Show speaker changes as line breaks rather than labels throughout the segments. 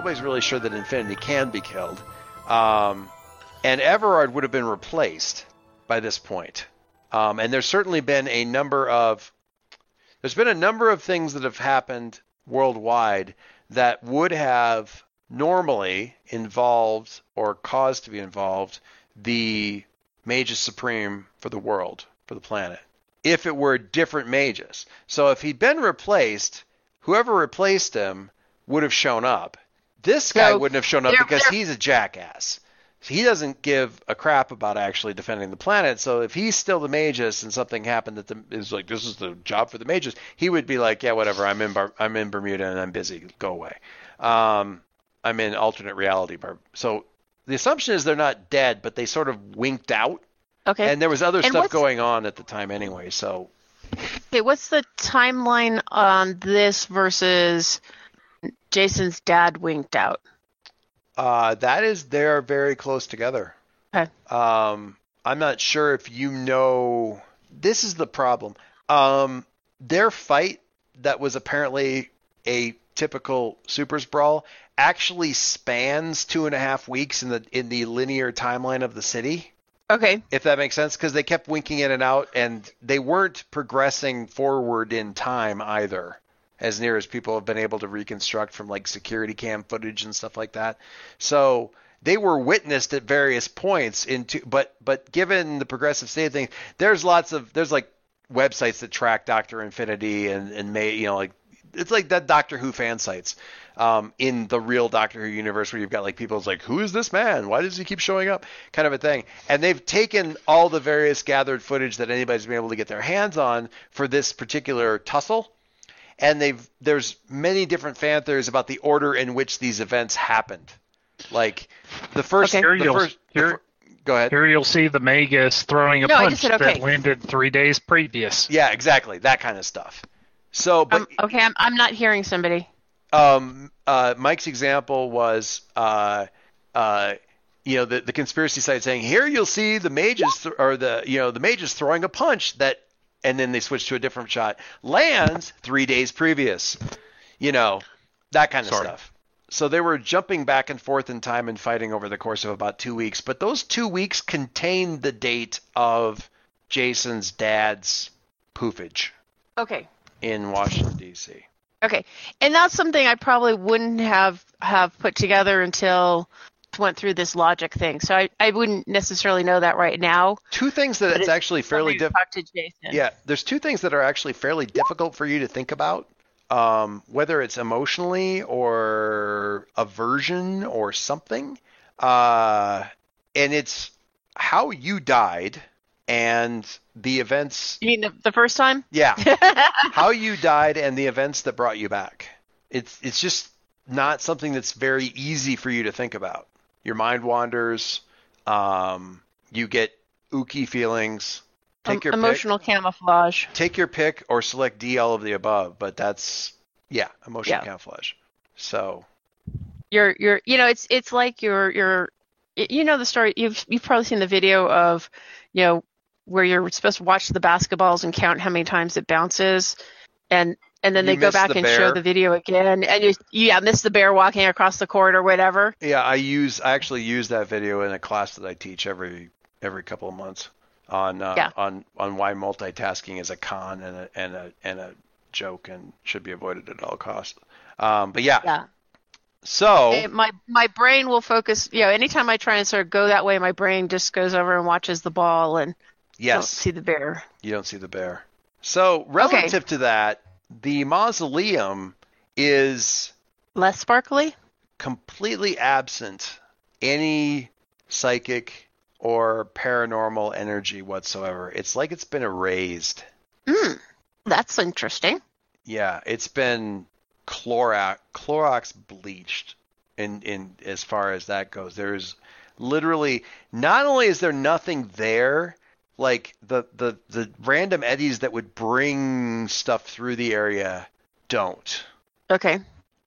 nobody's really sure that Infinity can be killed. Um, and Everard would have been replaced by this point. Um, and there's certainly been a number of there's been a number of things that have happened worldwide that would have normally involved or caused to be involved the Magus Supreme for the world, for the planet, if it were different mages. So if he'd been replaced, whoever replaced him would have shown up. This guy
So,
wouldn't have shown up
they're-
because
they're-
he's a jackass. He doesn't give a crap about actually defending the planet. So if he's still the Magus and something happened that the, is like this is the job for the Magus, he would be like, yeah, whatever. I'm in Bar- I'm in Bermuda and I'm busy. Go away. Um, I'm in alternate reality. Bar- So the assumption is they're not dead, but they sort of winked out,
Okay.
and there was other
And
stuff
what's-
going on at the time anyway. So
okay. What's the timeline on this versus Jason's dad winked out?
uh, that is they're very close together.
Okay.
Um, I'm not sure if you know. This is the problem. Um, their fight that was apparently a typical Supers brawl actually spans two and a half weeks in the in the linear timeline of the city.
Okay.
If that makes sense, because they kept winking in and out, and they weren't progressing forward in time either, as near as people have been able to reconstruct from like security cam footage and stuff like that. So they were witnessed at various points into, but but given the progressive state of things, there's lots of there's like websites that track Doctor Infinity and and may you know like it's like that Doctor Who fan sites um, in the real Doctor Who universe where you've got like people's like, who is this man? Why does he keep showing up? Kind of a thing. And they've taken all the various gathered footage that anybody's been able to get their hands on for this particular tussle. And they've there's many different fan theories about the order in which these events happened. Like the first,
Okay.
the
Here you'll-
first the
here-
fir- go ahead.
Here you'll see the Magus throwing a
No,
punch
said okay.
that landed three days previous.
Yeah, exactly. That kind of stuff. So, but
Um, okay. I'm, I'm not hearing somebody.
um, uh, Mike's example was, uh, uh, you know, the, the conspiracy site saying, here you'll see the mages th- or the, you know, the mages throwing a punch that, and then they switch to a different shot, lands three days previous, you know, that kind of
Sorry.
stuff. So they were jumping back and forth in time and fighting over the course of about two weeks, but those two weeks contained the date of Jason's dad's poofage
Okay.
in Washington D.C.
Okay. And that's something I probably wouldn't have have put together until went through this logic thing. So I, I wouldn't necessarily know that right now.
Two things that it's
it's
actually fairly difficult.
talk to Jason.
Yeah, there's two things that are actually fairly difficult for you to think about, um, whether it's emotionally or aversion or something. Uh, and it's how you died and the events.
You mean the, the first time?
Yeah, how you died and the events that brought you back. It's it's just not something that's very easy for you to think about. Your mind wanders. Um, you get ooky feelings. Take your pick
emotional camouflage.
take your pick or select D all of the above, but that's yeah, emotional
Yeah.
camouflage. So
You're you're you know it's it's like you're you're you know the story you've you've probably seen the video of you know where you're supposed to watch the basketballs and count how many times it bounces and and then
You
they go back
the
and
bear.
show the video again and you yeah miss the bear walking across the court or whatever
yeah, I use I actually use that video in a class that I teach every every couple of months on uh,
Yeah.
on on why multitasking is a con and a and a and a joke and should be avoided at all costs. Um, but yeah,
yeah
so
It- my my brain will focus you know anytime I try and sort of go that way my brain just goes over and watches the ball and don't
yes,
see the bear
you don't see the bear. So relative to that, the mausoleum is
Less sparkly?
completely absent any psychic or paranormal energy whatsoever. It's like it's been erased.
Hmm. That's interesting.
Yeah, it's been Clorox Clorox bleached in in as far as that goes. There's literally not only is there nothing there, like the the the random eddies that would bring stuff through the area don't.
Okay.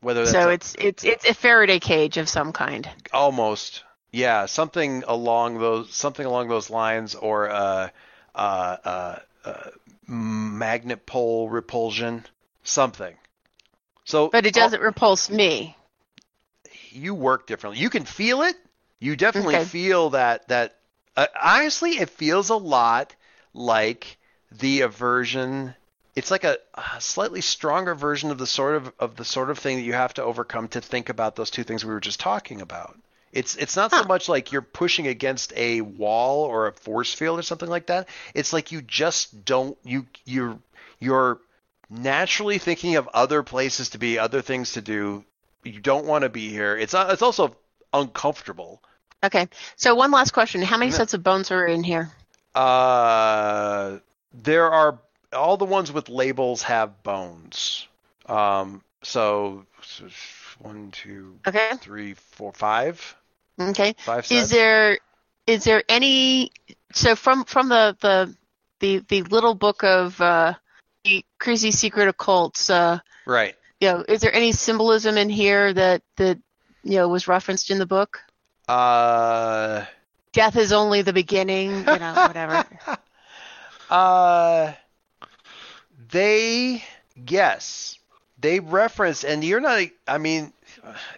Whether that's
So
a-
it's it's it's a Faraday cage of some kind.
almost yeah something along those something along those lines or uh uh uh, uh magnet pole repulsion something so
But it doesn't repulse me.
you work differently. You can feel it. You definitely
Okay.
feel that that uh, honestly it feels a lot like the aversion it's like a, a slightly stronger version of the sort of of the sort of thing that you have to overcome to think about those two things we were just talking about. It's it's not so much like you're pushing against a wall or a force field or something like that. It's like you just don't you you're you're naturally thinking of other places to be, other things to do. You don't want to be here. It's uh, it's also uncomfortable.
Okay. So one last question. How many sets of bones are in here?
Uh, there are all the ones with labels have bones. Um, so so one, two,
Okay.
three, four, five,
Okay.
five sets.
Is there is there any so from from the the the, the little book of uh, the crazy secret occults uh,
right?
you know is there any symbolism in here that that you know was referenced in the book
Uh,
death is only the beginning you know whatever
uh, they yes, they reference, and you're not. I mean,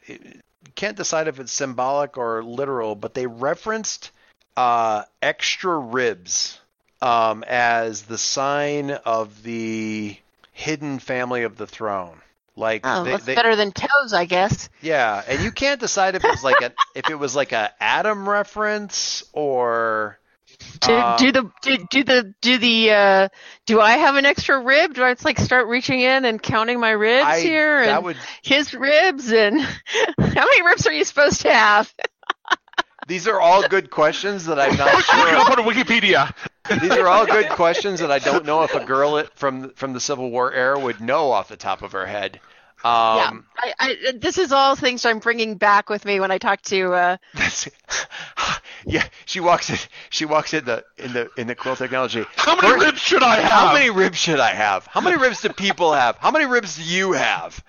you can't decide if it's symbolic or literal, but they referenced uh, extra ribs um, as the sign of the hidden family of the throne. Like
oh
they,
that's
they-
better than toes i guess.
Yeah, and you can't decide if it was like a if it was like a Adam reference or
do,
Uh,
do the do, do the do the uh do i have an extra rib? Do i just like start reaching in and counting my ribs
I
here and
would
his ribs and how many ribs are you supposed to have
these are all good questions that I'm not
Look
sure.
up on Wikipedia.
These are all good questions that I don't know if a girl from from the Civil War era would know off the top of her head.
yeah,
Um,
I, I, this is all things I'm bringing back with me when I talk to. Uh,
that's, yeah, she walks in. She walks in the in the in the quill technology.
How many
First-
ribs should I have?
How many ribs should I have? How many ribs do people have? How many ribs do you have?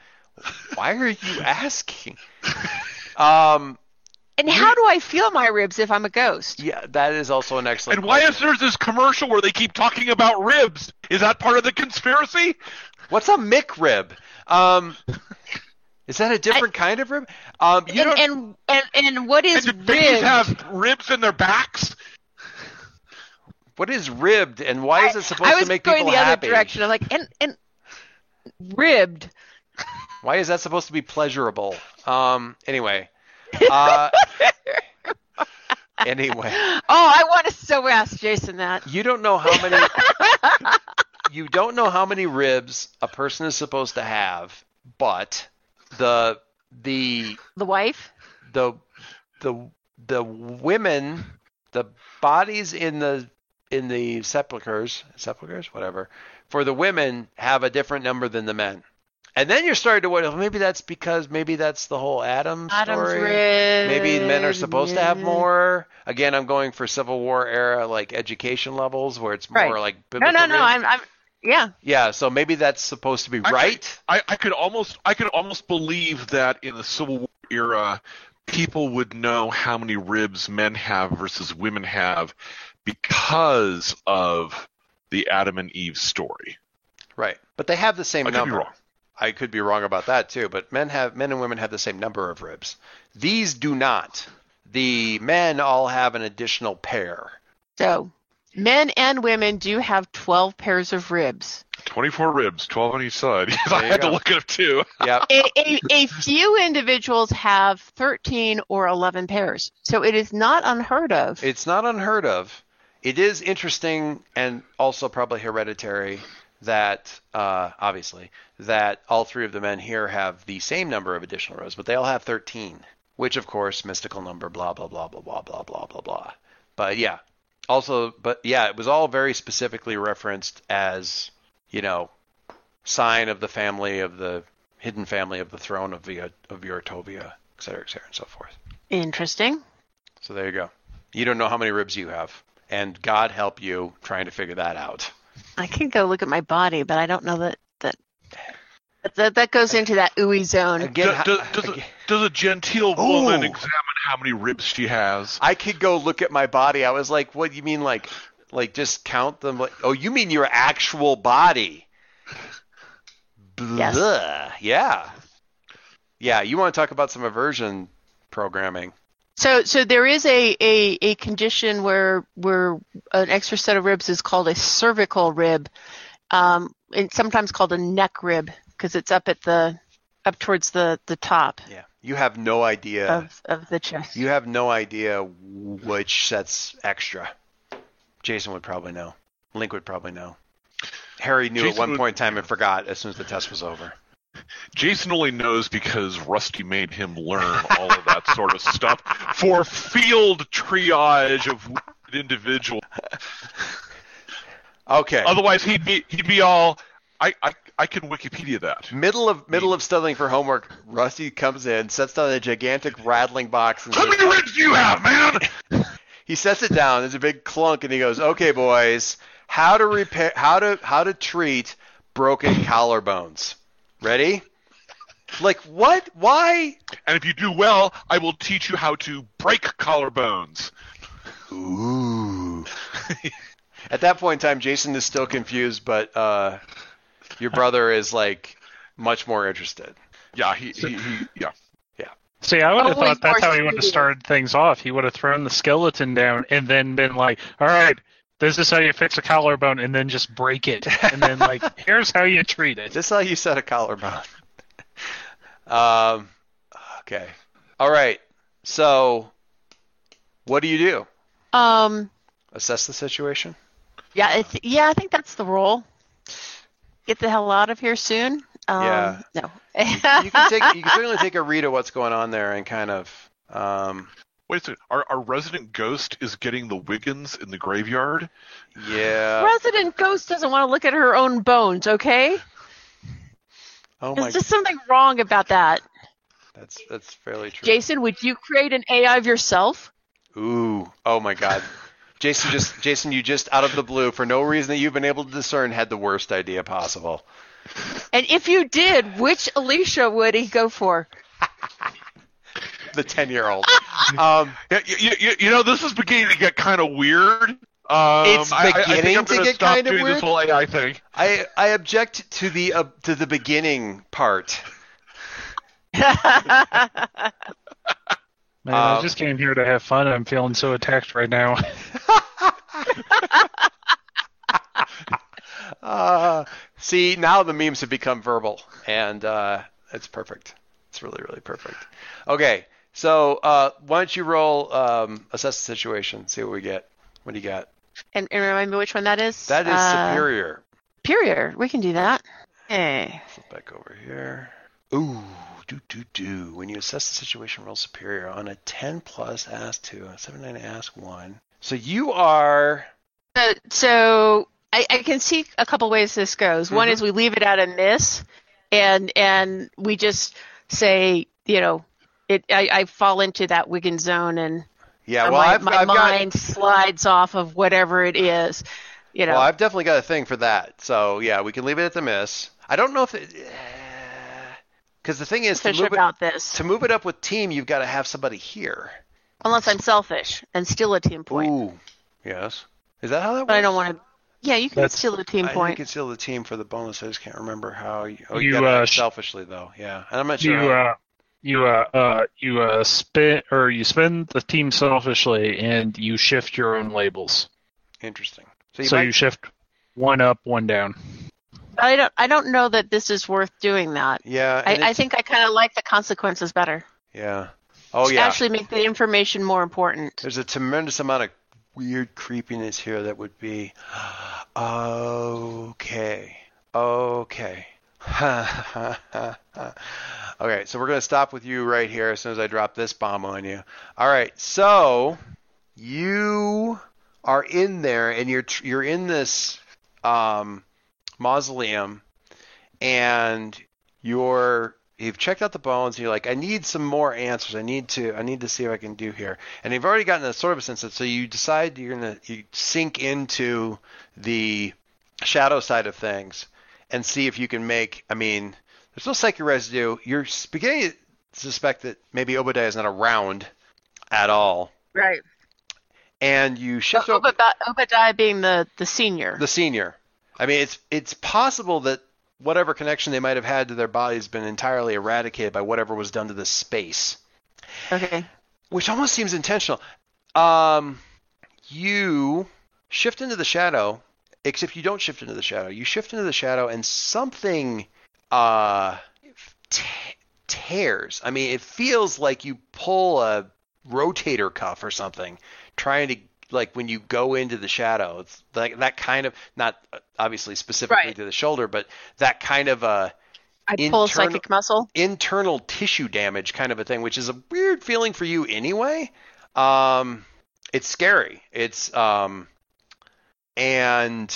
Why are you asking? Um,
and how do I feel my ribs if I'm a ghost?
yeah, that is also an excellent.
And why is
question.
there this commercial where they keep talking about ribs? Is that part of the conspiracy?
What's a McRib? Um, is that a different kind of rib? Um, you
And,
don't.
and and and what is
And do babies
ribbed?
have ribs in their backs?
what is ribbed, and why is it supposed
I was
to make
going
people
the
happy?
other direction. I'm like, and and ribbed.
Why is that supposed to be pleasurable? Um, anyway. Uh, anyway,
Oh, I want to so ask Jason that.
you don't know how many. you don't know how many ribs a person is supposed to have, but the the
The wife.
the the the women, the bodies in the in the sepulchers, sepulchers, whatever, for the women have a different number than the men. And then you're starting to wonder, well, maybe that's because maybe that's the whole Adam
Adam's
story.
rib.
Maybe men are supposed to have more. Again, I'm going for Civil War era like education levels where it's more like
No,
biblical.
no, no.
rib-
I'm, I'm. Yeah.
yeah, so maybe that's supposed to be
I-
right.
I, I could almost I could almost believe that in the Civil War era, people would know how many ribs men have versus women have because of the Adam and Eve story.
Right. But they have the same
I could be
number.
Wrong.
I could be wrong about that too, but men have men and women have the same number of ribs. These do not. The men all have an additional pair.
So, men and women do have 12 pairs of ribs.
Twenty-four ribs, twelve on each side. I had
go.
to look at it too.
Yep.
A, a, a few individuals have 13 or 11 pairs. So it is not unheard of.
it's not unheard of. It is interesting and also probably hereditary that uh, obviously that all three of the men here have the same number of additional rows, but they all have 13, which of course mystical number, blah blah blah blah blah blah blah blah blah. But yeah, also, but yeah, it was all very specifically referenced as you know, sign of the family of the hidden family of the throne of the of Eurotovia, et cetera, et cetera, and so forth.
Interesting.
So there you go. You don't know how many ribs you have, and God help you trying to figure that out.
I can go look at my body, but I don't know that that that, that goes into that ooey zone.
Again,
does, does,
how-
does, a,
again-
does a genteel woman
Ooh.
examine how many ribs she has?
I could go look at my body. I was like, "What? do You mean like, like just count them? Like, oh, you mean your actual body?"
Yes.
Yeah. Yeah. You want to talk about some aversion programming?
So so there is a, a, a condition where where an extra set of ribs is called a cervical rib, um, and sometimes called a neck rib because it's up at the up towards the, the top
Yeah. You have no idea.
of, of the chest.
You have no idea which set's extra. Jason would probably know. Link would probably know. Harry knew at one
would-
point in time and forgot as soon as the test was over.
Jason only knows because Rusty made him learn all of that sort of stuff for field triage of an individual.
Okay.
Otherwise, he'd be he'd be all. I, I I can Wikipedia that.
Middle of middle of studying for homework, Rusty comes in, sets down a gigantic rattling box, and
How many ribs do you have, man?
he sets it down. There's a big clunk, and he goes, "Okay, boys, how to repair, how to how to treat broken collarbones. Ready? Like what? Why?
And if you do well, I will teach you how to break collarbones.
Ooh. At that point in time, Jason is still confused, but uh, your brother is like much more interested.
Yeah, he, he, he yeah.
See, I would have
Always
thought that's how he would have started things off. He would have thrown the skeleton down and then been like, "All right, this is how you fix a collarbone," and then just break it, and then like, "Here's how you treat it."
This is how you set a collarbone. um, okay. All right. So, what do you do?
Um,
Assess the situation.
yeah, it's, yeah, I think that's the role. Get the hell out of here soon. Um,
Yeah.
No.
You can take. You can certainly take a read of what's going on there and kind of. Um,
Wait a second. Our, our resident ghost is getting the Wiggins in the graveyard.
yeah.
Resident Ghost doesn't want to look at her own bones. Okay.
Oh my.
There's just something wrong about that.
That's that's fairly true.
Jason, would you create an AI of yourself?
Ooh. Oh my God. Jason just Jason, you just out of the blue for no reason that you've been able to discern had the worst idea possible.
And if you did, which Alicia would he go for?
The ten year old. Um,
you, you, you know, this is beginning to get kind of weird. Um,
It's
I- I, I think
beginning
I'm
to get
stop
kinda weird?
this whole AI thing.
I I object to the uh, to the beginning part.
Man,
Um,
I just came here to have fun. I'm feeling so attacked right now.
Uh, see, now the memes have become verbal, and uh, it's perfect. It's really, really perfect. Okay, so uh, why don't you roll um, assess the situation, see what we get. What do you got?
and, and remind me which one that is.
That is
Uh,
superior.
Superior. We can do that. Hey.
Flip back over here. Ooh, do do do. When you assess the situation, roll superior on a 10 plus, ask two, a 7 9 ask one. So you are.
So, so I, I can see a couple ways this goes. One
Mhm.
is we leave it at a miss, and and we just say, you know, it. I, I fall into that Wiggin zone, and
Yeah, well,
my,
I've,
my
I've got.
mind slides off of whatever it is. You know,
Well, I've definitely got a thing for that. So yeah, we can leave it at the miss. I don't know if it. Because the thing is, to
fish
move, it,
about this.
to move it up with team, you've got to have somebody here.
Unless I'm selfish and steal a team point.
Ooh, yes. Is that how that works?
But I don't want to. Yeah, you can
That's-
steal a team
I
point.
You can steal the team for the bonus. I just can't remember how. You, oh,
You,
you, gotta
uh,
act selfishly though. Yeah, and I'm not sure.
You
how-
uh, you uh, uh, you uh, spin or you spend the team selfishly, and you shift your own labels.
Interesting. So you
so
might,
you shift one up, one down.
I don't. I don't know that this is worth doing that.
yeah.
I, I think I kind of like the consequences better.
Yeah. Oh yeah.
Actually, make the information more important.
There's a tremendous amount of weird creepiness here that would be okay. okay, so we're going to stop with you right here as soon as I drop this bomb on you. All right, so you are in there and you're you're in this um, mausoleum and you're you've checked out the bones and you're like I need some more answers. I need to I need to see what I can do here. And you've already gotten a sort of a sense that so you decide you're going to you sink into the shadow side of things and see if you can make I mean there's no psychic residue. You're beginning to suspect that maybe Obadiah is not around at all.
Right.
And you shift
But
over
Obadiah, Obadiah being the the senior.
the senior. I mean, it's it's possible that whatever connection they might have had to their body has been entirely eradicated by whatever was done to this space,
okay.
which almost seems intentional. Um, you shift into the shadow, except you don't shift into the shadow. You shift into the shadow, and something uh t- tears. I mean, it feels like you pull a rotator cuff or something, trying to like when you go into the shadow. It's like that kind of not uh, obviously specifically
Right.
to the shoulder, but that kind of a
I pull
internal-
psychic muscle.
internal tissue damage kind of a thing, which is a weird feeling for you anyway. Um, it's scary. It's um, and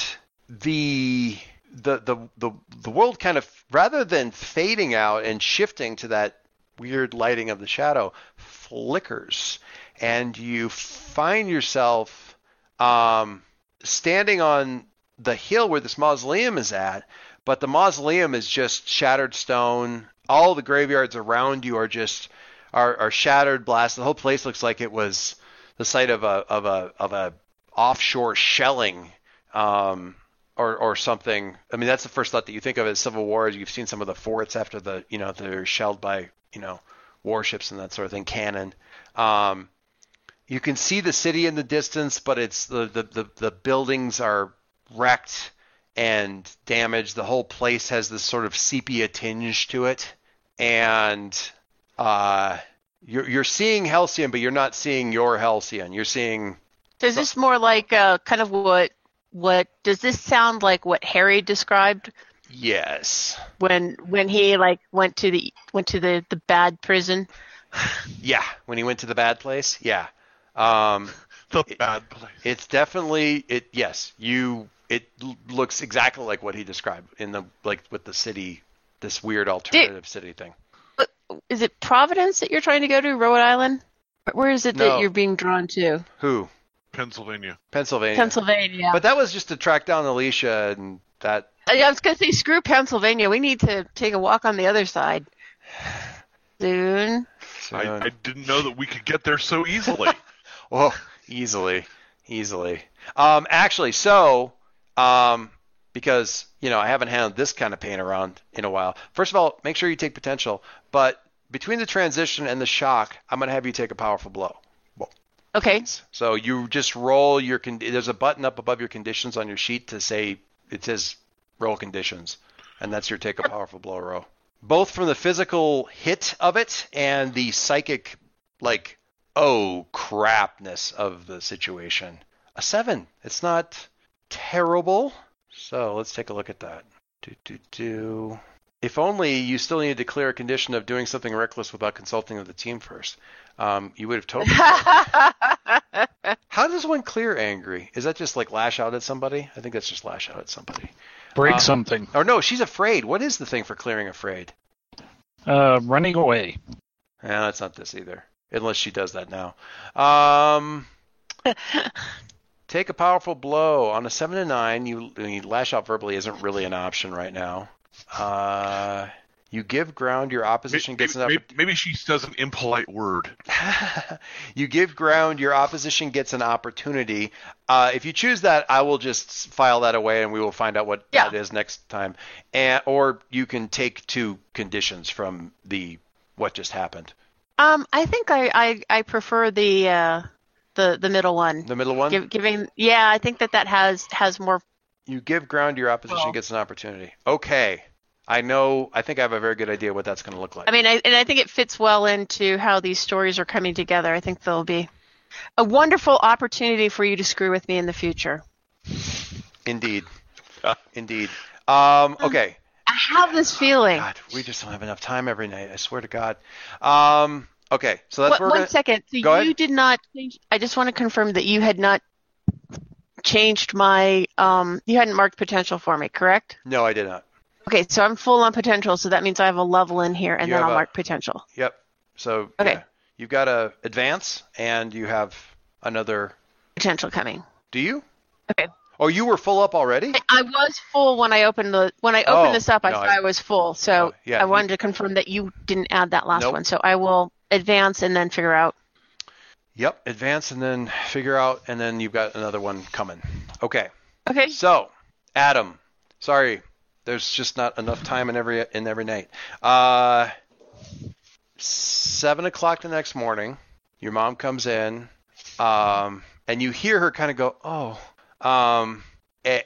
the the the the the world kind of rather than fading out and shifting to that weird lighting of the shadow flickers and you find yourself um, standing on the hill where this mausoleum is at but the mausoleum is just shattered stone. All the graveyards around you are just are, are shattered, blasted. The whole place looks like it was the site of a of a of a offshore shelling, um, or or something. I mean, that's the first thought that you think of as Civil War. You've seen some of the forts after the you know they're shelled by you know warships and that sort of thing, cannon. Um, you can see the city in the distance, but it's the the, the, the buildings are wrecked and damaged. The whole place has this sort of sepia tinge to it, and uh, you're you're seeing Halcyon, but you're not seeing your Halcyon. You're seeing
So is this more like uh, kind of what what does this sound like what Harry described
yes,
when when he like went to the went to the the bad prison?
yeah. When he went to the bad place, yeah. Um,
The bad place.
it's definitely it. Yes, you. It looks exactly like what he described in the like with the city, this weird alternative city thing.
Is it Providence that you're trying to go to, Rhode Island? Where is it
No.
that you're being drawn to?
Who?
Pennsylvania.
Pennsylvania.
Pennsylvania.
But that was just to track down Alicia, and that
I I was gonna say screw Pennsylvania. We need to take a walk on the other side soon.
I. I didn't know that we could get there so easily.
Oh, easily, easily. Um, actually, so, um, because you know I haven't handled this kind of pain around in a while. First of all, make sure you take potential, but between the transition and the shock, I'm gonna have you take a powerful blow.
Okay.
So you just roll your. Con- there's a button up above your conditions on your sheet to say it says roll conditions, and that's your take a powerful blow roll. Both from the physical hit of it and the psychic, like oh crapness of the situation. A seven. It's not terrible. So let's take a look at that. Do do do. If only you still needed to clear a condition of doing something reckless without consulting with the team first. Um, you would have totally. How does one clear angry? Is that just like lash out at somebody? I think that's just lash out at somebody.
Break
Uh,
something.
Or no, she's afraid. What is the thing for clearing afraid?
Uh, running away.
Yeah, that's not this either. Unless she does that now. Um, take a powerful blow on a seven to nine. You, you lash out verbally isn't really an option right now. Uh, you give ground. Your opposition
Maybe,
gets an
maybe,
opportunity.
maybe she says an impolite word.
you give ground, your opposition gets an opportunity. Uh, if you choose that, I will just file that away, and we will find out what
Yeah.
that is next time. And or you can take two conditions from the what just happened.
Um, I think I, I, I prefer the uh, the the middle one.
The middle one,
Give, giving, yeah, I think that that has has more.
you give ground, your opposition
Well-
gets an opportunity. Okay, I know. I think I have a very good idea what that's going to look like.
I mean, I, and I think it fits well into how these stories are coming together. I think there'll be a wonderful opportunity for you to screw with me in the future.
Indeed, indeed. Um, okay.
I have this feeling.
God, we just don't have enough time every night. I swear to God. Um, okay, so that's
What,
where we're
one
gonna,
second. So
Go
you
ahead.
did not change. I just want to confirm that you had not changed my. Um, you hadn't marked potential for me, correct?
No, I did not.
Okay, so I'm full on potential, so that means I have a level in here, and
You
then
have
I'll
a-
mark potential.
Yep. So
Okay.
yeah, you've got a advance, and you have another.
Potential coming.
Do you?
Okay.
Oh, you were full up already.
I- I was full when I opened the when I opened
Oh,
this up. I
no,
thought
I-
I, was full, so
Oh, yeah,
I
you-
wanted to confirm that you didn't add that last
Nope.
one. So I will advance and then figure out.
Yep. Advance, and then figure out, and then you've got another one coming. Okay.
Okay.
So, Adam, sorry, there's just not enough time in every in every night. Uh, seven o'clock the next morning, your mom comes in, um, and you hear her kind of go, "Oh," um,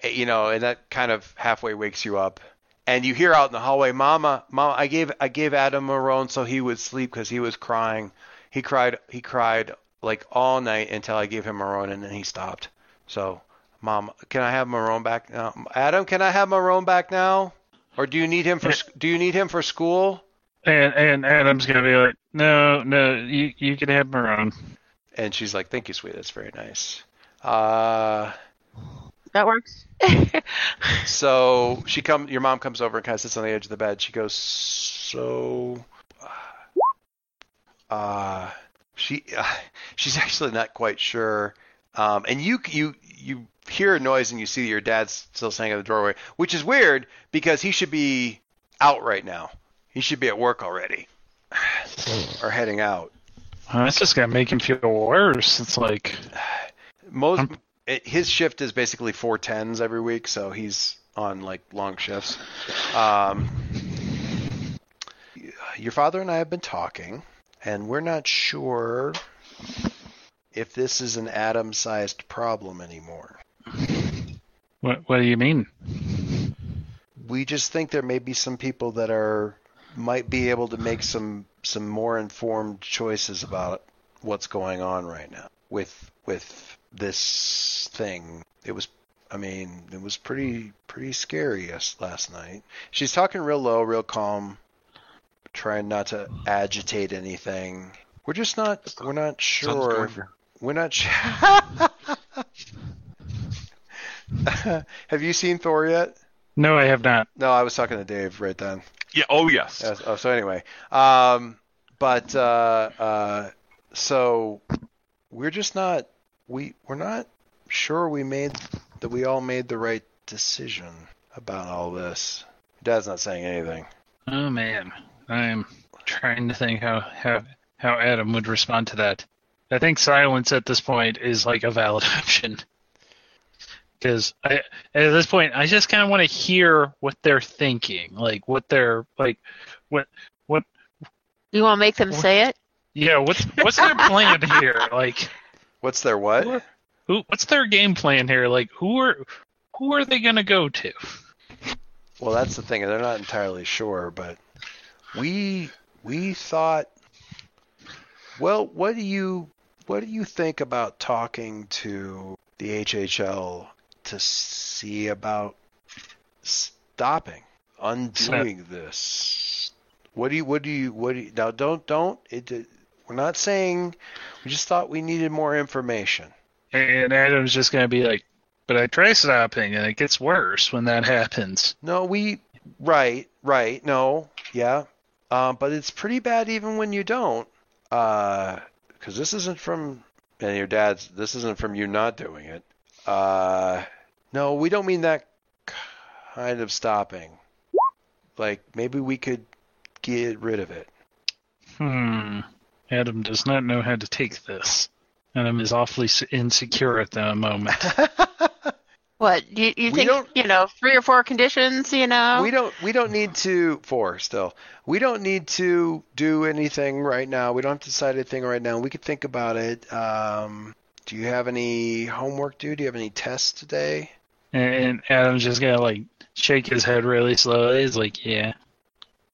you know, and that kind of halfway wakes you up. And you hear out in the hallway, "Mama, Mama, I gave I gave Adam Marone so he would sleep because he was crying. He cried he cried like all night until I gave him Marone, and then he stopped. So." Mom, can I have Marone back now? Adam, can I have Marone back now? Or do you need him for do you need him for school?
And and Adam's gonna be like, no, no, you you can have Maroon.
And she's like, "Thank you, sweetie. That's very nice." Uh,
That works.
so she come your mom comes over and kind of sits on the edge of the bed. She goes, "So uh she uh, she's actually not quite sure." Um, and you you you hear a noise and you see your dad's still standing at the doorway, which is weird because he should be out right now. He should be at work already or heading out.
That's just gonna make him feel worse. It's like,
Most it, his shift is basically four tens every week, so he's on like long shifts. Um, your father and I have been talking, and we're not sure if this is an atom-sized problem anymore.
what what do you mean?
We just think there may be some people that are might be able to make some some more informed choices about what's going on right now with with this thing. It was I mean, it was pretty pretty scary yes, last night. She's talking real low, real calm, trying not to agitate anything. We're just not we're not sure.
Good.
We're not sure. Have you seen Thor yet?
No, I have not.
No, I was talking to Dave right then.
Yeah. Oh yes.
Yes, oh, so anyway, um, but uh, uh, so we're just not we we're not sure we made that we all made the right decision about all this. Dad's not saying anything.
Oh man, I'm trying to think how how how Adam would respond to that. I think silence at this point is like a valid option. Because I, at this point, I just kind of want to hear what they're thinking, like what they're like, what what
You want to make them say it?
yeah, what's what's their plan here? Like,
What's their what?
who what's their game plan here? Like, who are who are they gonna go to?
Well, that's the thing. They're not entirely sure, but we we thought. Well, what do you what do you think about talking to the HHL to see about stopping, undoing this? What do you what do you what do you now? Don't don't it. it- We're not saying. We just thought we needed more information.
And Adam's just gonna be like, but I try stopping, and it gets worse when that happens.
No, we right, right. No, yeah, um, but it's pretty bad even when you don't, because this isn't from and your dad's. This isn't from you not doing it. Uh, no, we don't mean that kind of stopping. Like maybe we could get rid of it.
Hmm. Adam does not know how to take this. Adam is awfully insecure at the moment.
What you you
We
think? You know, three or four conditions. You know.
We don't we don't need to four still. We don't need to do anything right now. We don't have to decide anything right now. We could think about it. Um, do you have any homework due? Do you have any tests today?
and Adam's just gonna like shake his head really slowly. He's like, "Yeah."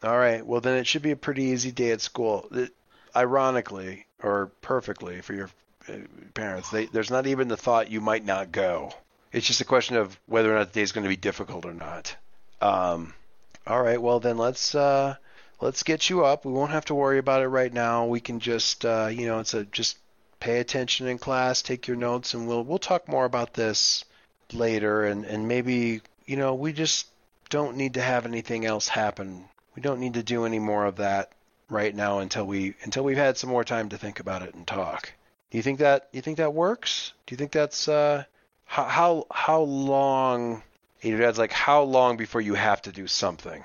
All right. Well, then it should be a pretty easy day at school. It- ironically, or perfectly for your uh, parents, they, there's not even the thought you might not go. It's just a question of whether or not the day is going to be difficult or not. Um, All right. Well, then let's uh, let's get you up. We won't have to worry about it right now. We can just uh, you know, it's a just pay attention in class, take your notes, and we'll we'll talk more about this later. And and maybe you know, we just don't need to have anything else happen. We don't need to do any more of that right now until we until we've had some more time to think about it and talk. Do you think that you think that works? Do you think that's uh how how how long your dad's like how long before you have to do something?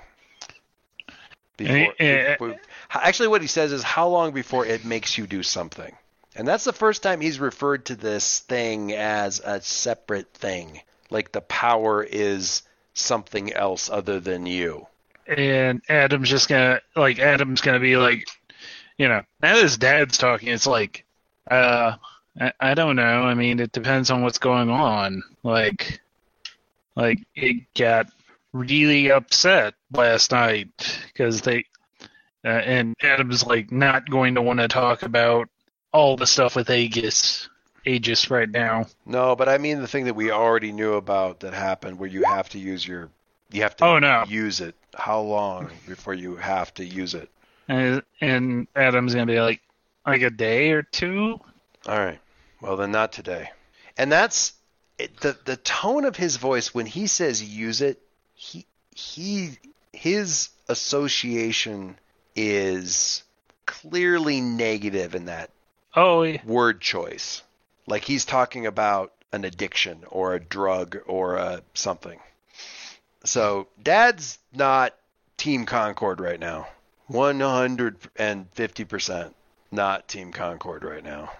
Before,
Eh,
before- actually what he says is how long before it makes you do something. And that's the first time he's referred to this thing as a separate thing. Like the power is something else other than you.
and Adam's just gonna like Adam's gonna be like, you know, now his dad's talking. It's like, uh, I, I don't know. I mean, it depends on what's going on. Like, like it got really upset last night because they, uh, and Adam's like not going to want to talk about all the stuff with Aegis, Aegis right now.
No, but I mean the thing that we already knew about that happened where you have to use your you have to
Oh no,
use it. How long before you have to use it?
and, and Adam's gonna be like, like a day or two.
All right. Well, then not today. And that's it, the the tone of his voice when he says use it. He he his association is clearly negative in that
Oh, yeah.
word choice. Like he's talking about an addiction or a drug or a something. So dad's not Team Concord right now. 150% not Team Concord right now.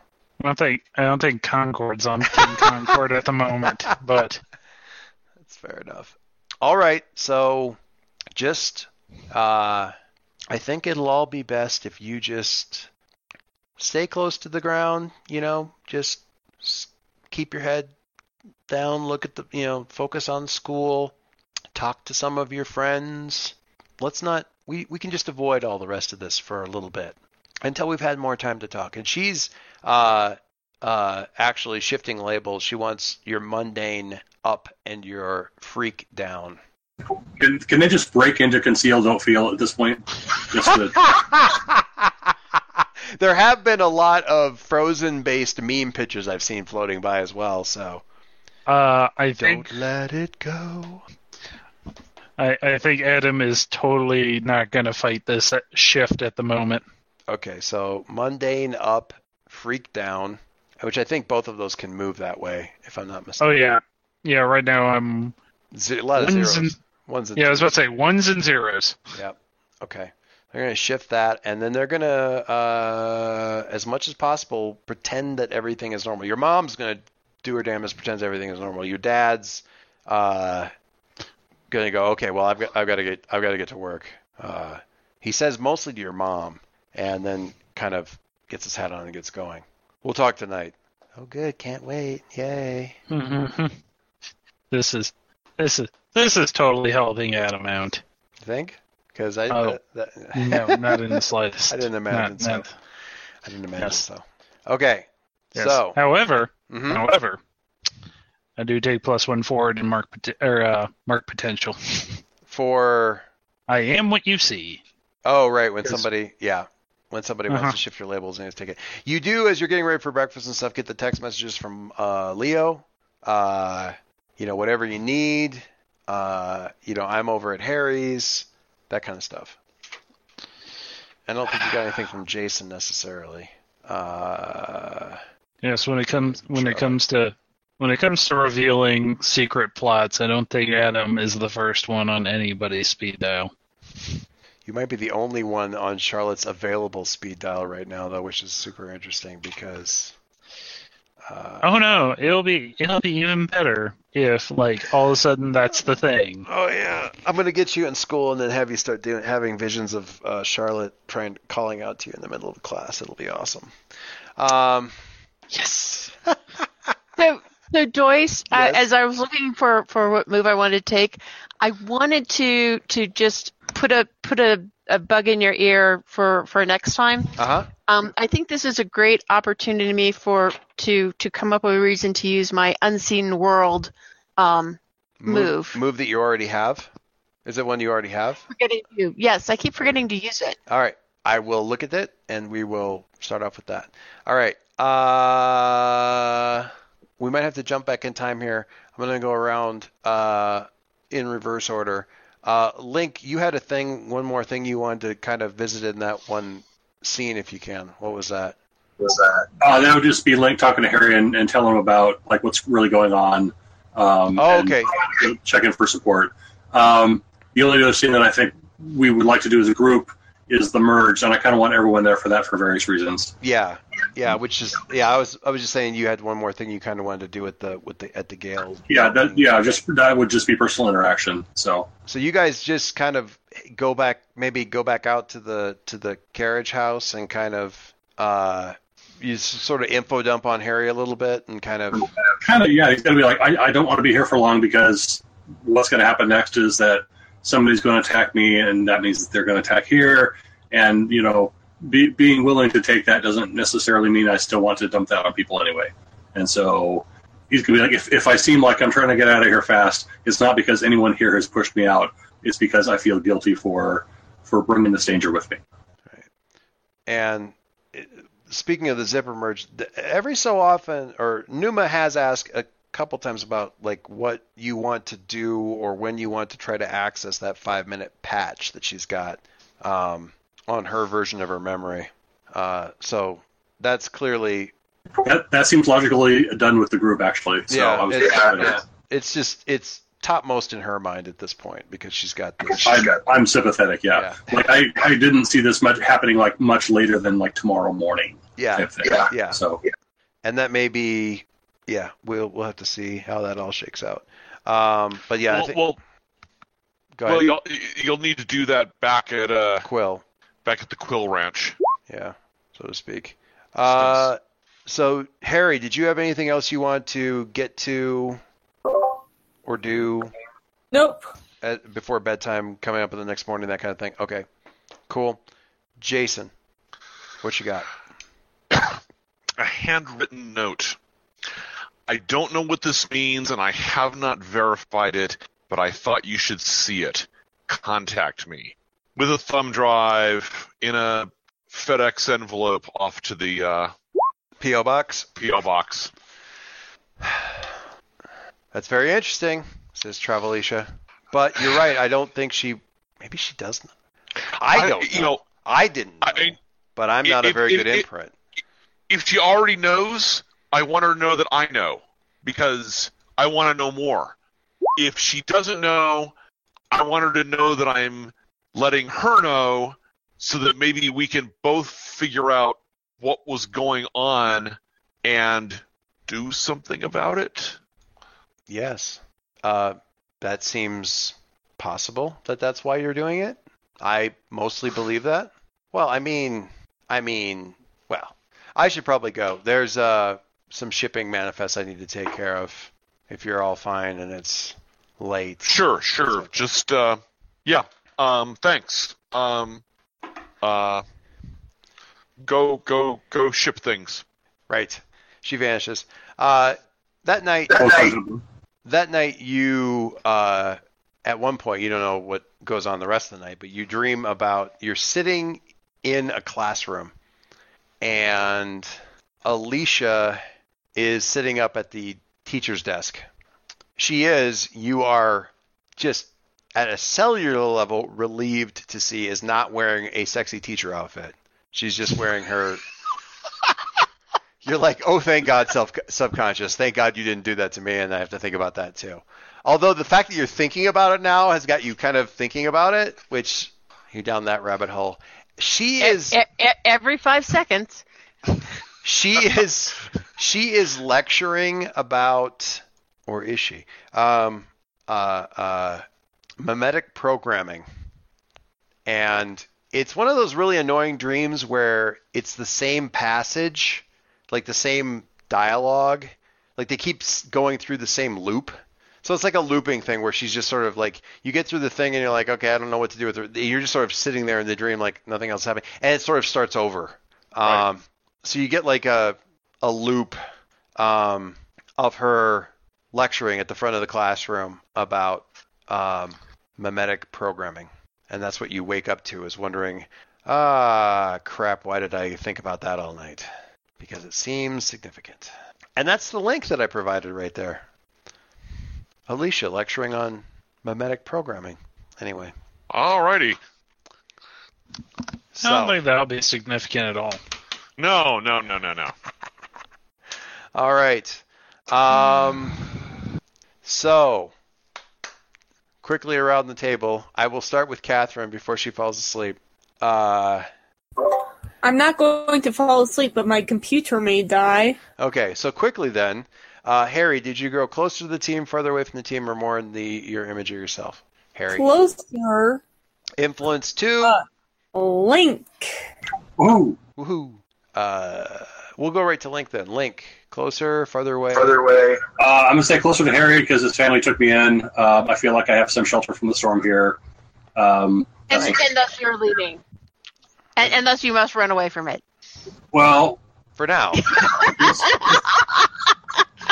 I don't think I don't think Concord's on Team Concord at the moment, but
That's fair enough. All right, so just uh, I think it'll all be best if you just stay close to the ground. You know, just keep your head down. Look at the, you know, focus on school. Talk to some of your friends. Let's not. We we can just avoid all the rest of this for a little bit until we've had more time to talk. And she's uh uh actually shifting labels. She wants your mundane up and your freak down.
Can, can they just break into conceal, don't feel at this point? Just to,
there have been a lot of frozen based meme pictures I've seen floating by as well, so
uh, I think
don't let it go.
I, I think Adam is totally not going to fight this shift at the moment.
Okay, so mundane up, freak down, which I think both of those can move that way, if I'm not mistaken.
Oh yeah, yeah. Right now I'm
Ze- a lot of
Ones
zeros.
and-
Ones and
yeah. I was about to say ones and zeros.
Yep. Okay. They're going to shift that, and then they're going to, uh, as much as possible, pretend that everything is normal. Your mom's going to do her damnedest, pretends everything is normal. Your dad's uh, going to go, okay, well, I've got, I've got to get, I've got to get to work. Uh, he says mostly to your mom, and then kind of gets his hat on and gets going. We'll talk tonight. Oh, good. Can't wait. Yay.
Mhm. this is this is this is totally helping Adam out.
You think? Because I,
Oh.
that, that-
No, not in the slightest.
I didn't imagine
Not-
so.
not-
I didn't imagine
Yes.
so. Okay.
yes.
So,
however,
mhm.
however, I do take plus one forward in mark pot- or uh, mark potential.
for
I am what you see.
oh right when somebody yeah when somebody
Uh-huh.
wants to shift your labels and take it. You do as you're getting ready for breakfast and stuff get the text messages from uh, leo. Uh, you know whatever you need. Uh, you know i'm over at harry's that kind of stuff. I don't think you got anything from jason necessarily. Uh,
Yes, when it comes when it comes to when it comes to revealing secret plots, I don't think Adam is the first one on anybody's speed dial.
You might be the only one on charlotte's available speed dial right now though which is super interesting because uh,
Oh no, it'll be it'll be even better if like all of a sudden that's the thing.
Oh yeah, I'm gonna get you in school and then have you start doing having visions of uh, Charlotte trying calling out to you in the middle of class. It'll be awesome. Um,
Yes.
So, so Joyce, uh, as I was looking for, for what move I wanted to take, I wanted to to just put a put a, a bug in your ear for, for next time.
uh huh.
Um, I think this is a great opportunity to me for to to come up with a reason to use my unseen world um, Move.
Move that you already have. Is it one you already have?
Forgetting to. Yes, I keep forgetting to use it.
All right. I will look at it and we will start off with that. All right. Uh, we might have to jump back in time here. I'm going to go around uh, in reverse order. Uh, Link, you had a thing, one more thing you wanted to kind of visit in that one scene, if you can. What was that?
was that? Uh, that would just be Link talking to Harry and, and telling him about like what's really going on. Um,
Oh,
and
okay.
Checking for support. Um, the only other scene that I think we would like to do as a group is the merge, and I kind of want everyone there for that for various reasons.
Yeah, yeah. Which is yeah. I was I was just saying you had one more thing you kind of wanted to do with the with the at the Gale.
Yeah, that yeah, just that would just be personal interaction. So
So you guys just kind of go back, maybe go back out to the to the carriage house and kind of uh, you sort of info dump on Harry a little bit and kind of
kind of yeah, he's gonna be like, I, I don't want to be here for long because what's going to happen next is that somebody's going to attack me, and that means that they're going to attack here, and you know, be, being willing to take that doesn't necessarily mean I still want to dump that on people anyway, and so. He's gonna be like, if, if I seem like I'm trying to get out of here fast, it's not because anyone here has pushed me out. It's because I feel guilty for for bringing this danger with me.
and uh, speaking of the zipper merge, every so often, or Numa has asked a couple times about like what you want to do or when you want to try to access that five minute patch that she's got um, on her version of her memory. Uh, so that's clearly
That that seems logically done with the group actually. So
Yeah,
I was
it- yeah. it's just it's topmost in her mind at this point because she's got this.
I'm, I'm sympathetic, yeah. Like I, I didn't see this much happening like much later than like tomorrow morning.
Yeah,
type thing.
yeah.
So
and that may be yeah. We'll we'll have to see how that all shakes out. Um, but yeah, I
well,
think,
well,
go
well,
ahead,
you'll you'll need to do that back at uh
Quill.
Back at the Quill Ranch.
Yeah, so to speak. Uh, so Harry, did you have anything else you want to get to or do
Nope.
at, before bedtime, coming up in the next morning, that kind of thing? Okay, cool. Jason, what you got?
A handwritten note. I don't know what this means, and I have not verified it, but I thought you should see it. Contact me with a thumb drive in a FedEx envelope off to the uh,
PO box.
PO box.
That's very interesting, says Travelicia. But you're right. I don't think she. Maybe she doesn't. I don't.
You
know.
know,
I didn't. Know,
I mean,
but I'm not a very
if-
good
if-
imprint.
if she already knows, I want her to know that I know because I want to know more. If she doesn't know, I want her to know that I'm letting her know so that maybe we can both figure out what was going on and do something about it.
Yes. Uh, that seems possible that that's why you're doing it. I mostly believe that. Well, I mean, I mean, well, I should probably go. There's uh, some shipping manifests I need to take care of. If you're all fine and it's late.
Sure, sure. Just uh yeah. Um thanks. Um uh go go go ship things.
Right. She vanishes. Uh, that night, that night you uh, at one point you don't know what goes on the rest of the night but you dream about you're sitting in a classroom and alicia is sitting up at the teacher's desk she is you are just at a cellular level relieved to see is not wearing a sexy teacher outfit she's just wearing her you're like, oh, thank God, self subconscious. Thank God you didn't do that to me, and I have to think about that too. Although the fact that you're thinking about it now has got you kind of thinking about it, which you're down that rabbit hole. She is,
E- e- every five seconds.
she is, she is lecturing about, or is she? Um, uh, uh, mimetic programming, and it's one of those really annoying dreams where it's the same passage like the same dialogue. Like they keep going through the same loop. So it's like a looping thing where she's just sort of like you get through the thing and you're like, okay, I don't know what to do with her. You're just sort of sitting there in the dream like nothing else happening, and it sort of starts over.
Right.
Um, so you get like a a loop um, of her lecturing at the front of the classroom about um, mimetic programming, and that's what you wake up to is wondering, ah, crap, why did I think about that all night? Because it seems significant. And that's the link that I provided right there. Alicia lecturing on mimetic programming. Anyway,
Alrighty.
I
so
don't think that'll be significant at all.
No, no, no, no, no.
all right. Um, so quickly around the table, I will start with Catherine before she falls asleep. Uh,
I'm not going to fall asleep, but my computer may die.
okay, so quickly then, uh, Harry, did you grow closer to the team, further away from the team, or more in the your image of yourself? Harry,
Closer.
influence two.
Uh. Link.
Ooh,
Woohoo! Uh, we'll go right to Link then. Link, closer, farther away.
Farther away. Uh, I'm gonna stay closer to Harry because his family took me in. Um, I feel like I have some shelter from the storm here. Um,
And,
that's-
and thus you're leaving. And, and thus you must run away from it.
well,
For now.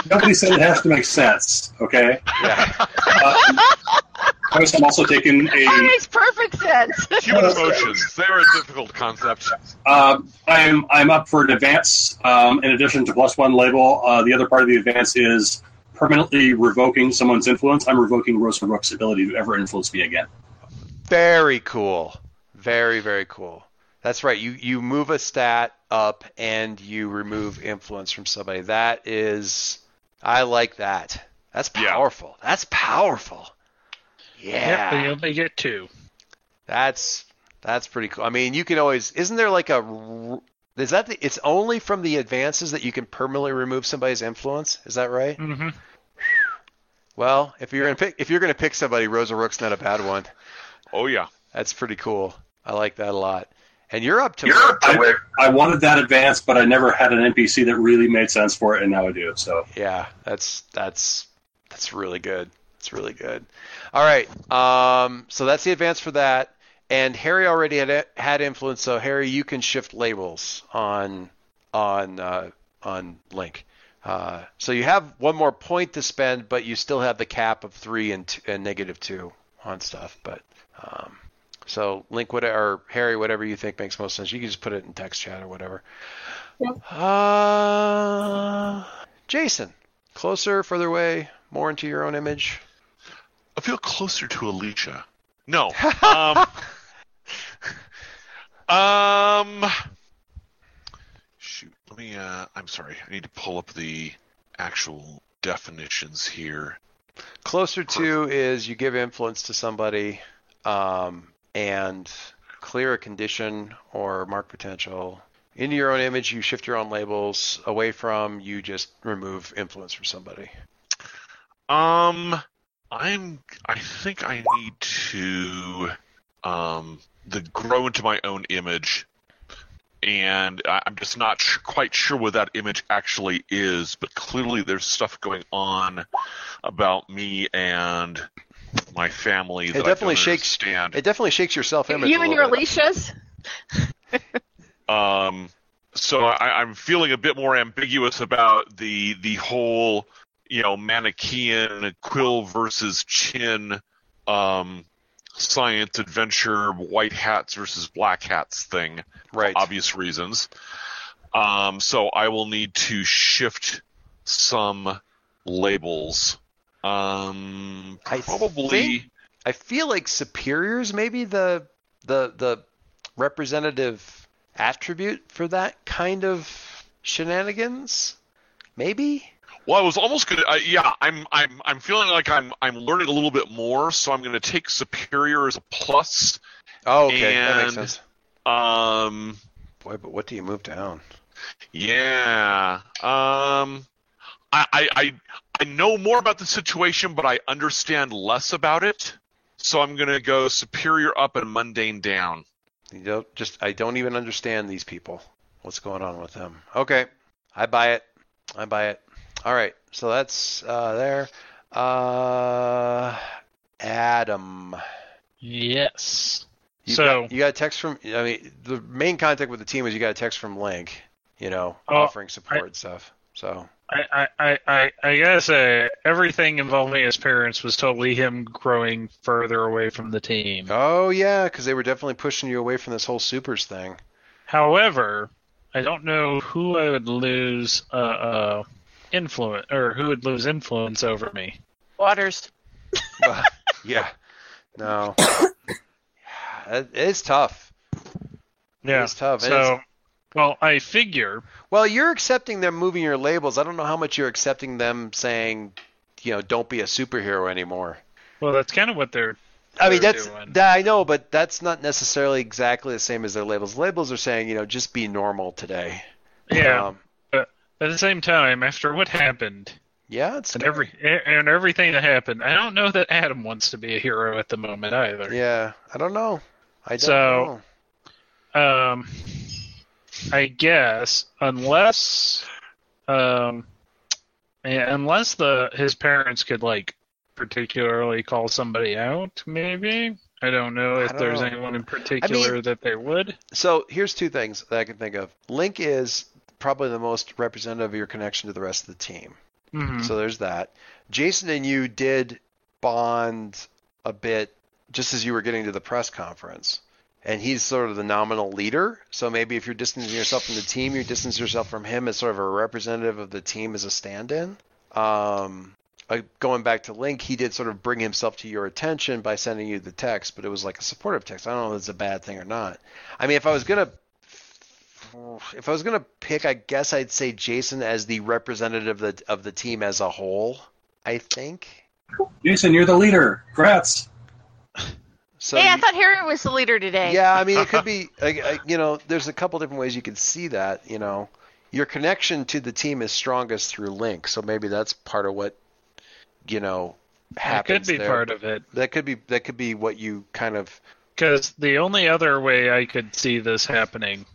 nobody said it has to make sense. Okay.
yeah.
Um, Notice I'm also taking
That
a.
makes perfect sense.
Human emotions, they're a difficult concept.
Um, I'm I'm up for an advance. Um, in addition to plus one label, uh, the other part of the advance is permanently revoking someone's influence. I'm revoking Rosa Rook's ability to ever influence me again.
Very cool. Very very cool. That's right. You you move a stat up and you remove influence from somebody. That is, I like that. That's
Yeah.
powerful. That's powerful.
Yep,
Yeah.
but you only get two.
That's that's pretty cool. I mean, you can always. Isn't there like a Is that the? It's only from the advances that you can permanently remove somebody's influence. Is that right?
Mm-hmm.
Well, if you're gonna pick, if you're gonna pick somebody, Rosa Rook's not a bad one.
Oh yeah.
That's pretty cool. I like that a lot. And you're up to.
I, I wanted that advance, but I never had an NPC that really made sense for it, and now I do. So
Yeah, that's that's that's really good. It's really good. All right. Um, so that's the advance for that. And Harry already had had influence, so Harry, you can shift labels on on uh, on Link. Uh, so you have one more point to spend, but you still have the cap of three and, two, and negative two on stuff. But um, so Link, whatever, or Harry, whatever you think makes most sense. You can just put it in text chat or whatever. Uh, Jason, closer, further away, more into your own image.
I feel closer to Alicia. No. Um, um shoot, let me uh I'm sorry. I need to pull up the actual definitions here.
Closer to is you give influence to somebody um, and clear a condition or mark potential. Into your own image, you shift your own labels. Away from, you just remove influence from somebody.
Um I'm I think I need to um the grow into my own image and I- I'm just not sh- quite sure what that image actually is, but clearly there's stuff going on about me and my family that
definitely
I don't
shakes-
understand.
It definitely shakes your self-image.
You and your
bit.
Alicia's?
Um, so I, I'm feeling a bit more ambiguous about the the whole, you know, Manichean Quill versus Chin, um, science adventure, white hats versus black hats thing,
Right.
for obvious reasons. Um, so I will need to shift some labels. Um,
I
probably.
think- I feel like superiors maybe the the the representative attribute for that kind of shenanigans. Maybe.
Well, I was almost gonna. Uh, yeah, I'm. I'm. I'm feeling like I'm. I'm learning a little bit more, so I'm gonna take superior as a plus.
Oh, okay, that makes sense.
Um.
Boy, but what do you move down?
Yeah. Um. I. I. I, I know more about the situation, but I understand less about it. So I'm gonna go superior up and mundane down.
You don't just I don't even understand these people. What's going on with them? Okay, I buy it. I buy it. All right, so that's uh, there. Uh, Adam,
Yes.
you
So-
got, you got a text from. I mean, the main contact with the team is you got a text from Link. You know,
Oh,
offering support and stuff. So
I, I, I, I, I gotta say, everything involving his parents was totally him growing further away from the team.
Oh yeah, because they were definitely pushing you away from this whole supers thing.
However, I don't know who I would lose uh, uh, influence or who would lose influence over me.
Waters.
Well, yeah, no, it, it's tough.
Yeah,
It's tough. And
So,
it's-
well, I figure
Well, you're accepting them moving your labels. I don't know how much you're accepting them saying, you know, don't be a superhero anymore.
Well, that's kind of what they're.
I mean, that's
doing.
that I know, but that's not necessarily exactly the same as their labels. Labels are saying, you know, just be normal today.
Yeah.
Um,
At the same time, after what happened
yeah, it's
and every and everything that happened, I don't know that Adam wants to be a hero at the moment either.
Yeah, I don't know. I don't
So-
know.
Um, I guess unless, um, yeah, unless the his parents could like particularly call somebody out, maybe. I don't know if
don't
there's
know.
anyone in particular that they would.
So here's two things that I can think of. Link is probably the most representative of your connection to the rest of the team.
Mhm.
So there's that. Jason and you did bond a bit just as you were getting to the press conference. And he's sort of the nominal leader. So maybe if you're distancing yourself from the team, you're distancing yourself from him as sort of a representative of the team as a stand in. Um, uh, going back to Link, he did sort of bring himself to your attention by sending you the text, but it was like a supportive text. I don't know if it's a bad thing or not. I mean, if I was going to if I was gonna pick, I guess I'd say Jason as the representative of the, of the team as a whole. I think.
Jason, you're the leader. Congrats.
So
hey, I
you-
thought Harry was the leader today.
yeah, I mean, it could be. like, uh, You know, there's a couple different ways you could see that. You know, your connection to the team is strongest through Link, so maybe that's part of what you know happens.
That could be
there.
part of it.
That could be. That could be what you kind of.
Because the only other way I could see this happening,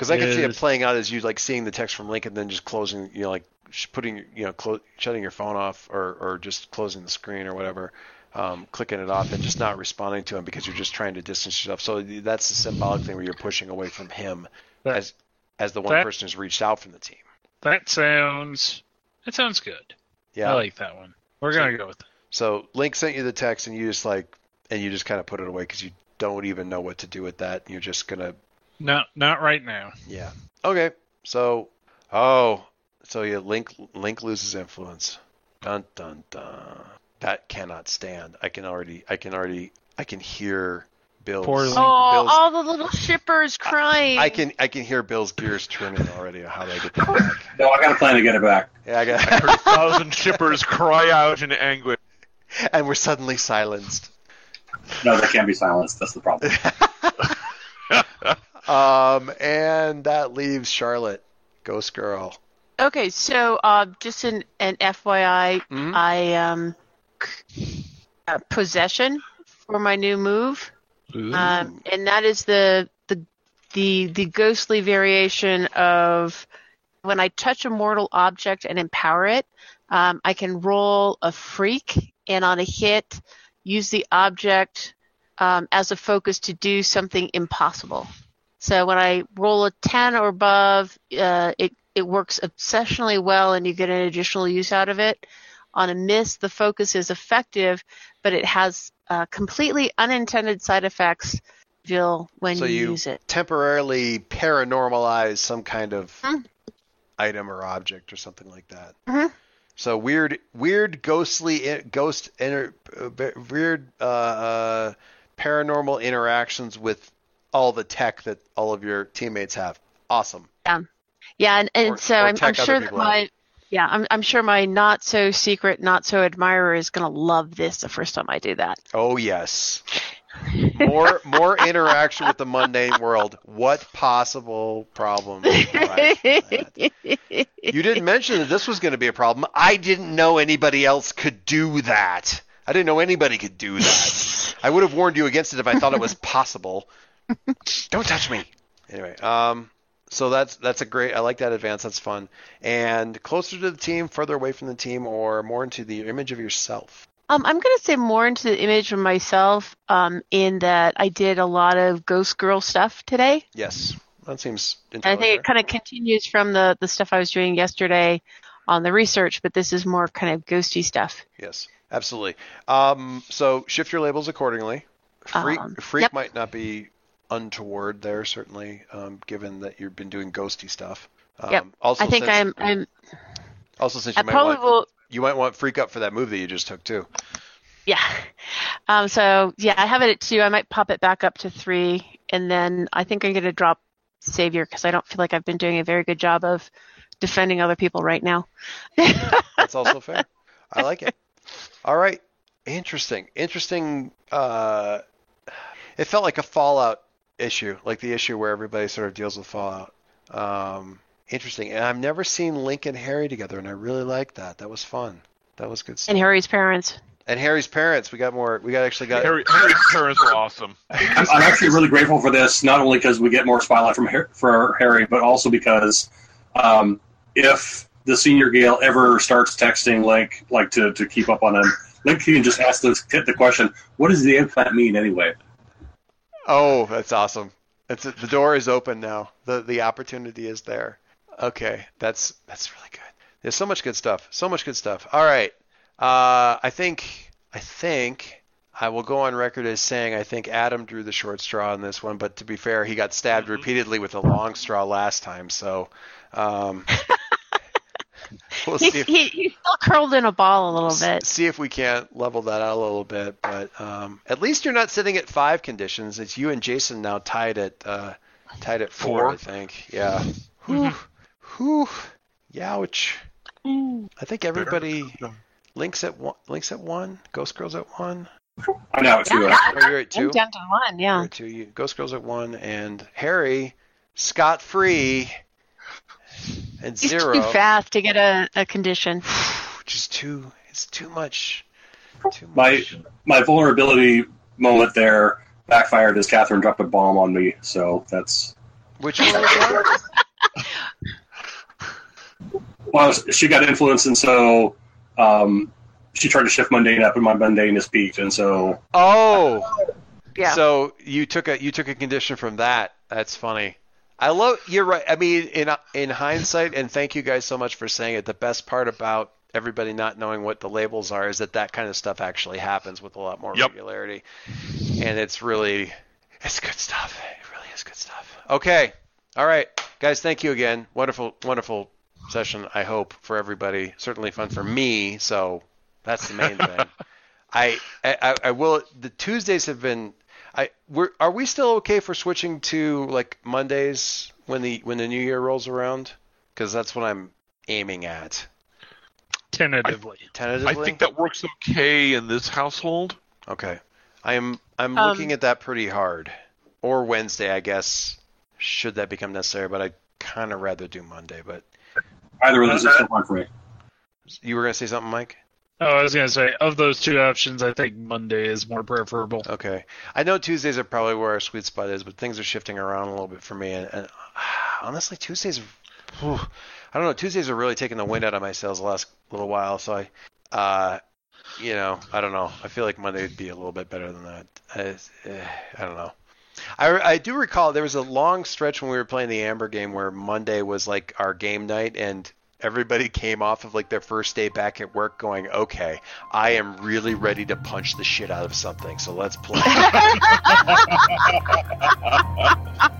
Because I could see it playing out as you like seeing the text from Link and then just closing, you know, like putting, you know, clo- shutting your phone off or, or just closing the screen or whatever, um, clicking it off and just not responding to him because you're just trying to distance yourself. So that's the symbolic thing where you're pushing away from him
That-
as as the one
that-
person who's reached out from the team.
that sounds that sounds good.
Yeah.
I like that one. We're gonna go with it.
so Link sent you the text and you just like and you just kind of put it away because you don't even know what to do with that. You're just gonna
No, not right now.
Yeah. Okay. So, oh, so yeah, Link Link loses influence. Dun dun dun. That cannot stand. I can already, I can already, I can hear Bill's.
Poor Link.
Oh,
Bill's
all the little shippers crying.
I can, I can hear Bill's gears turning already. on How do I get that back?
No, I got a plan to get it back.
Yeah, I got.
I heard a thousand shippers cry out in anguish.
and we're suddenly silenced.
No, they can't be silenced. That's the problem.
Um, and that leaves Charlotte, Ghost Girl.
Okay, so uh, just an, an FYI,
Mhm.
I um uh, possession for my new move, um, and that is the the the the ghostly variation of when I touch a mortal object and empower it, um, I can roll a freak, and on a hit, use the object um, as a focus to do something impossible. So when I roll a 10 or above, uh, it, it works exceptionally well and you get an additional use out of it. On a miss, the focus is effective, but it has uh, completely unintended side effects Jill, when
So
you,
you
use it.
temporarily paranormalize some kind of
Mhm.
item or object or something like that.
Mhm.
So weird, weird, ghostly, ghost, inter, uh, weird, uh, uh, paranormal interactions with all the tech that all of your teammates have. Awesome.
Yeah, and, and
Or-
so
or
I'm, I'm sure that
have.
my yeah, I'm, I'm sure my not so secret, not so admirer is gonna love this the first time I do that.
Oh yes. More, more interaction with the mundane world. What possible problem? would arise from that? You didn't mention that this was going to be a problem. I didn't know anybody else could do that. I didn't know anybody could do that. I would have warned you against it if I thought it was possible. Don't touch me. Anyway, um, so that's that's a great. I like that advance. That's fun. And closer to the team, further away from the team, or more into the image of yourself.
Um, I'm going to say more into the image of myself um, in that I did a lot of Ghost Girl stuff today.
Yes, that seems.
And I think it kind of continues from the, the stuff I was doing yesterday on the research, but this is more kind of ghosty stuff.
Yes, absolutely. Um, so shift your labels accordingly. Freak,
Um,
freak
yep.
might not be untoward there, certainly, um, given that you've been doing ghosty stuff. Um,
Yep.
Also,
I think
since,
I'm I'm
also since
I
you might
probably
want
will
you might want freak up for that move that you just took too.
Yeah. Um, so yeah, I have it at two. I might pop it back up to three, and then I think I'm going to drop Savior because I don't feel like I've been doing a very good job of defending other people right now.
That's also fair. I like it. All right. Interesting. Interesting. Uh, it felt like a Fallout issue, like the issue where everybody sort of deals with Fallout. Um, interesting. And I've never seen Link and Harry together, and I really liked that. That was fun. That was good stuff.
and Harry's parents.
And Harry's parents, we got more. We got actually got.
Harry, Harry's parents were awesome.
I'm, I'm actually really grateful for this, not only because we get more spotlight from Har- for Harry, but also because um, if the senior Gale ever starts texting Link, like to, to keep up on him, Link can just ask the, the question, "What does the implant mean anyway?"
Oh, that's awesome. It's the door is open now. the The opportunity is there. Okay, that's that's really good. There's so much good stuff. So much good stuff. All right. Uh, I think I think I will go on record as saying I think Adam drew the short straw on this one. But to be fair, he got stabbed repeatedly with a long straw last time. So um, we'll
He,
see. If,
he, he's still curled in a ball a little bit.
see if we can't level that out a little bit. But um, at least you're not sitting at five conditions. It's you and Jason now tied at uh, tied at four,
Four.
I think. Yeah. Whew. Whew. Youch. I think everybody links at one. Links at one. Ghost Girls at one.
I'm now at two.
Yeah,
Oh, you're at
I'm
two.
down to one.
You're
Yeah.
at two. You, Ghost Girls at one, and Harry scot free. And
He's
zero.
too fast to get a, a condition.
Just too. It's too much. Too
My
much.
my vulnerability moment there backfired as Catherine dropped a bomb on me. So that's
Which one was that?
well, she got influence, and so um, she tried to shift mundane up, and my mundane is peaked, and so
Oh.
Yeah.
So you took a you took a condition from that. That's funny. I love you're right. I mean, in in hindsight, and thank you guys so much for saying it. The best part about everybody not knowing what the labels are is that that kind of stuff actually happens with a lot more
Yep.
regularity, and it's really it's good stuff. It really is good stuff. Okay, all right, guys. Thank you again. Wonderful, wonderful session. I hope for everybody. Certainly fun for me. So that's the main thing. I, I I will. The Tuesdays have been. I we're are we still okay for switching to like Mondays when the when the new year rolls around? Because that's what I'm aiming at.
Tentatively.
Tentatively.
I think that works okay in this household.
Okay. I am I'm
Um,
looking at that pretty hard. Or Wednesday, I guess. Should that become necessary? But I'd kind of rather do Monday. But
either of those is still fine for me.
you were gonna say something, Mike?
Oh, I was gonna say of those two options, I think Monday is more preferable.
Okay. I know Tuesdays are probably where our sweet spot is, but things are shifting around a little bit for me. And, and honestly, Tuesdays, whew, I don't know. Tuesdays are really taking the wind out of my sails the last little while. So I, uh, you know, I don't know. I feel like Monday would be a little bit better than that. I, eh, I don't know. I, I do recall there was a long stretch when we were playing the Amber game where Monday was like our game night and everybody came off of like their first day back at work going, okay, I am really ready to punch the shit out of something. So let's play.